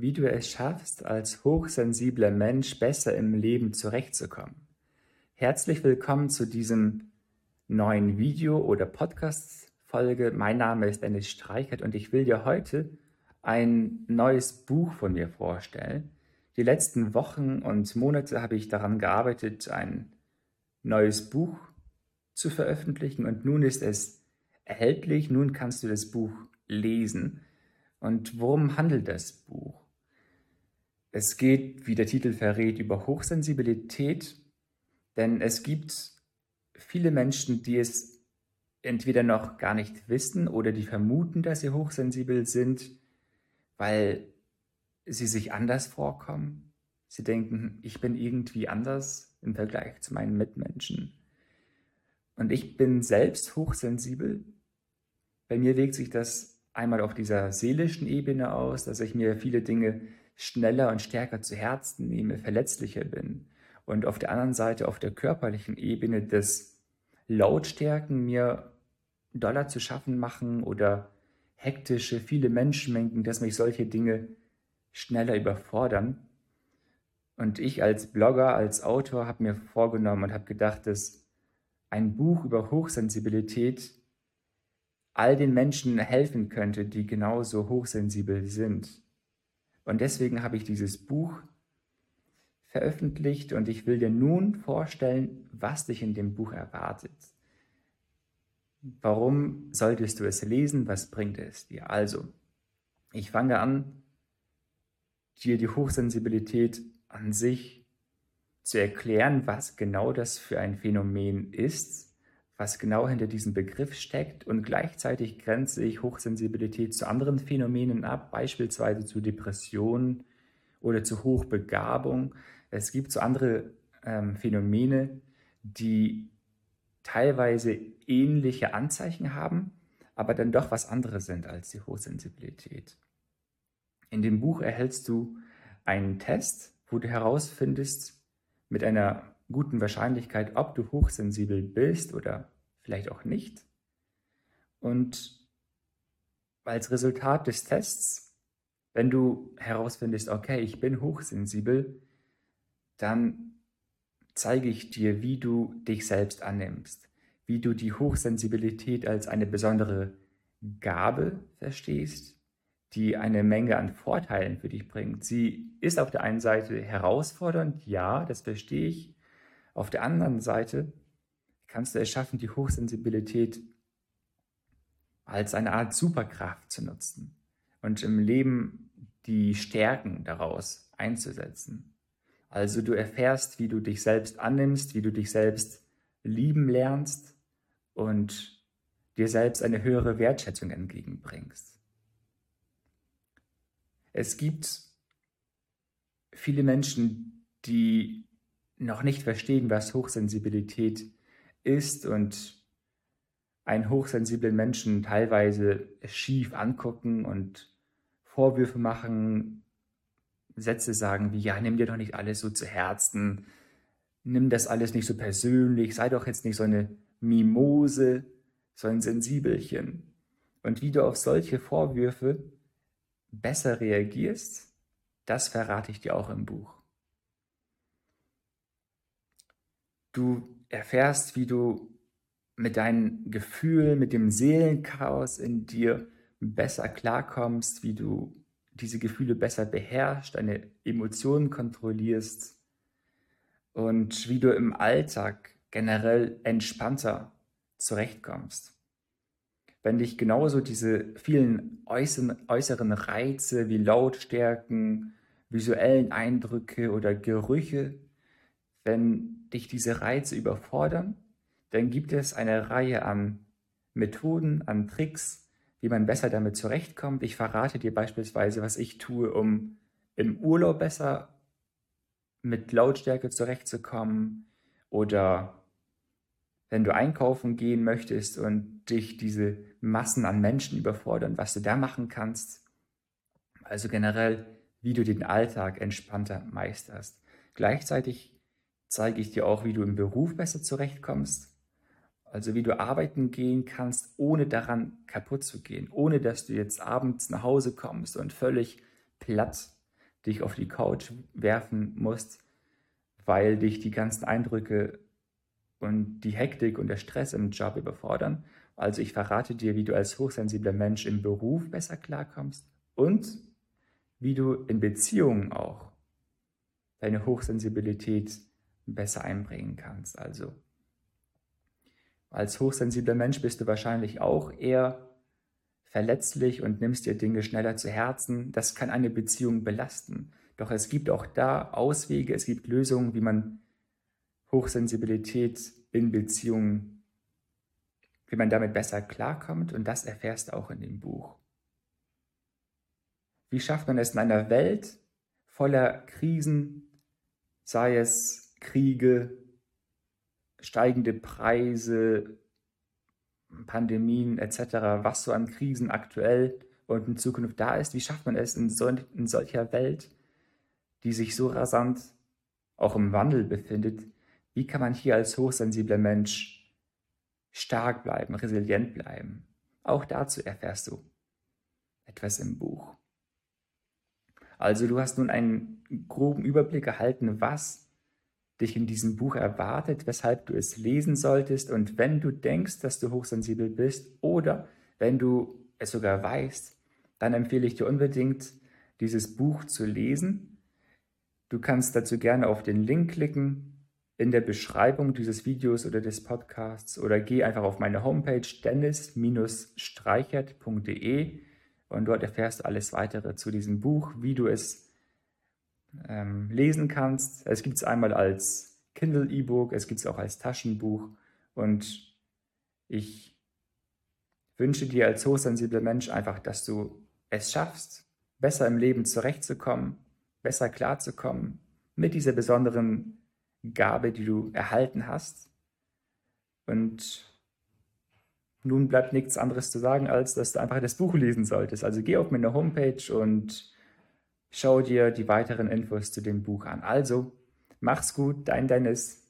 wie du es schaffst, als hochsensibler Mensch besser im Leben zurechtzukommen. Herzlich willkommen zu diesem neuen Video oder Podcast-Folge. Mein Name ist Dennis Streichert und ich will dir heute ein neues Buch von mir vorstellen. Die letzten Wochen und Monate habe ich daran gearbeitet, ein neues Buch zu veröffentlichen und nun ist es erhältlich. Nun kannst du das Buch lesen. Und worum handelt das Buch? Es geht, wie der Titel verrät, über Hochsensibilität, denn es gibt viele Menschen, die es entweder noch gar nicht wissen oder die vermuten, dass sie hochsensibel sind, weil sie sich anders vorkommen. Sie denken, ich bin irgendwie anders im Vergleich zu meinen Mitmenschen. Und ich bin selbst hochsensibel. Bei mir wirkt sich das einmal auf dieser seelischen Ebene aus, dass ich mir viele Dinge schneller und stärker zu Herzen nehme, verletzlicher bin. Und auf der anderen Seite, auf der körperlichen Ebene, des Lautstärken mir Dollar zu schaffen machen oder hektische, viele Menschenmengen, dass mich solche Dinge schneller überfordern. Und ich als Blogger, als Autor habe mir vorgenommen und habe gedacht, dass ein Buch über Hochsensibilität all den Menschen helfen könnte, die genauso hochsensibel sind. Und deswegen habe ich dieses Buch veröffentlicht und ich will dir nun vorstellen, was dich in dem Buch erwartet. Warum solltest du es lesen? Was bringt es dir? Also, ich fange an, dir die Hochsensibilität an sich zu erklären, was genau das für ein Phänomen ist was genau hinter diesem Begriff steckt und gleichzeitig grenze ich Hochsensibilität zu anderen Phänomenen ab, beispielsweise zu Depressionen oder zu Hochbegabung. Es gibt so andere ähm, Phänomene, die teilweise ähnliche Anzeichen haben, aber dann doch was anderes sind als die Hochsensibilität. In dem Buch erhältst du einen Test, wo du herausfindest mit einer guten Wahrscheinlichkeit, ob du hochsensibel bist oder vielleicht auch nicht. Und als Resultat des Tests, wenn du herausfindest, okay, ich bin hochsensibel, dann zeige ich dir, wie du dich selbst annimmst, wie du die Hochsensibilität als eine besondere Gabe verstehst, die eine Menge an Vorteilen für dich bringt. Sie ist auf der einen Seite herausfordernd, ja, das verstehe ich, auf der anderen Seite kannst du es schaffen, die Hochsensibilität als eine Art Superkraft zu nutzen und im Leben die Stärken daraus einzusetzen. Also du erfährst, wie du dich selbst annimmst, wie du dich selbst lieben lernst und dir selbst eine höhere Wertschätzung entgegenbringst. Es gibt viele Menschen, die noch nicht verstehen, was Hochsensibilität ist und einen hochsensiblen Menschen teilweise schief angucken und Vorwürfe machen, Sätze sagen wie, ja, nimm dir doch nicht alles so zu Herzen, nimm das alles nicht so persönlich, sei doch jetzt nicht so eine Mimose, so ein Sensibelchen. Und wie du auf solche Vorwürfe besser reagierst, das verrate ich dir auch im Buch. Du erfährst, wie du mit deinen Gefühlen, mit dem Seelenchaos in dir besser klarkommst, wie du diese Gefühle besser beherrschst, deine Emotionen kontrollierst und wie du im Alltag generell entspannter zurechtkommst. Wenn dich genauso diese vielen äußeren, Reize wie Lautstärken, visuellen Eindrücke oder Gerüche wenn dich diese Reize überfordern, dann gibt es eine Reihe an Methoden, an Tricks, wie man besser damit zurechtkommt. Ich verrate dir beispielsweise, was ich tue, um im Urlaub besser mit Lautstärke zurechtzukommen oder wenn du einkaufen gehen möchtest und dich diese Massen an Menschen überfordern, was du da machen kannst. Also generell, wie du den Alltag entspannter meisterst. Gleichzeitig zeige ich dir auch, wie du im Beruf besser zurechtkommst. Also wie du arbeiten gehen kannst, ohne daran kaputt zu gehen, ohne dass du jetzt abends nach Hause kommst und völlig platt dich auf die Couch werfen musst, weil dich die ganzen Eindrücke und die Hektik und der Stress im Job überfordern. Also ich verrate dir, wie du als hochsensibler Mensch im Beruf besser klarkommst und wie du in Beziehungen auch deine Hochsensibilität besser einbringen kannst. Also als hochsensibler Mensch bist du wahrscheinlich auch eher verletzlich und nimmst dir Dinge schneller zu Herzen. Das kann eine Beziehung belasten. Doch es gibt auch da Auswege, es gibt Lösungen, wie man Hochsensibilität in Beziehungen, wie man damit besser klarkommt und das erfährst du auch in dem Buch. Wie schafft man es in einer Welt voller Krisen, sei es Kriege, steigende Preise, Pandemien etc., was so an Krisen aktuell und in Zukunft da ist, wie schafft man es in, so, in solcher Welt, die sich so rasant auch im Wandel befindet, wie kann man hier als hochsensibler Mensch stark bleiben, resilient bleiben? Auch dazu erfährst du etwas im Buch. Also du hast nun einen groben Überblick erhalten, was dich in diesem Buch erwartet, weshalb du es lesen solltest. Und wenn du denkst, dass du hochsensibel bist oder wenn du es sogar weißt, dann empfehle ich dir unbedingt, dieses Buch zu lesen. Du kannst dazu gerne auf den Link klicken in der Beschreibung dieses Videos oder des Podcasts oder geh einfach auf meine Homepage dennis-streichert.de und dort erfährst du alles weitere zu diesem Buch, wie du es ähm, lesen kannst. Es gibt es einmal als Kindle E-Book, es gibt es auch als Taschenbuch und ich wünsche dir als hochsensibler Mensch einfach, dass du es schaffst, besser im Leben zurechtzukommen, besser klarzukommen mit dieser besonderen Gabe, die du erhalten hast. Und nun bleibt nichts anderes zu sagen, als dass du einfach das Buch lesen solltest. Also geh auf meine Homepage und Schau dir die weiteren Infos zu dem Buch an. Also, mach's gut, dein Dennis.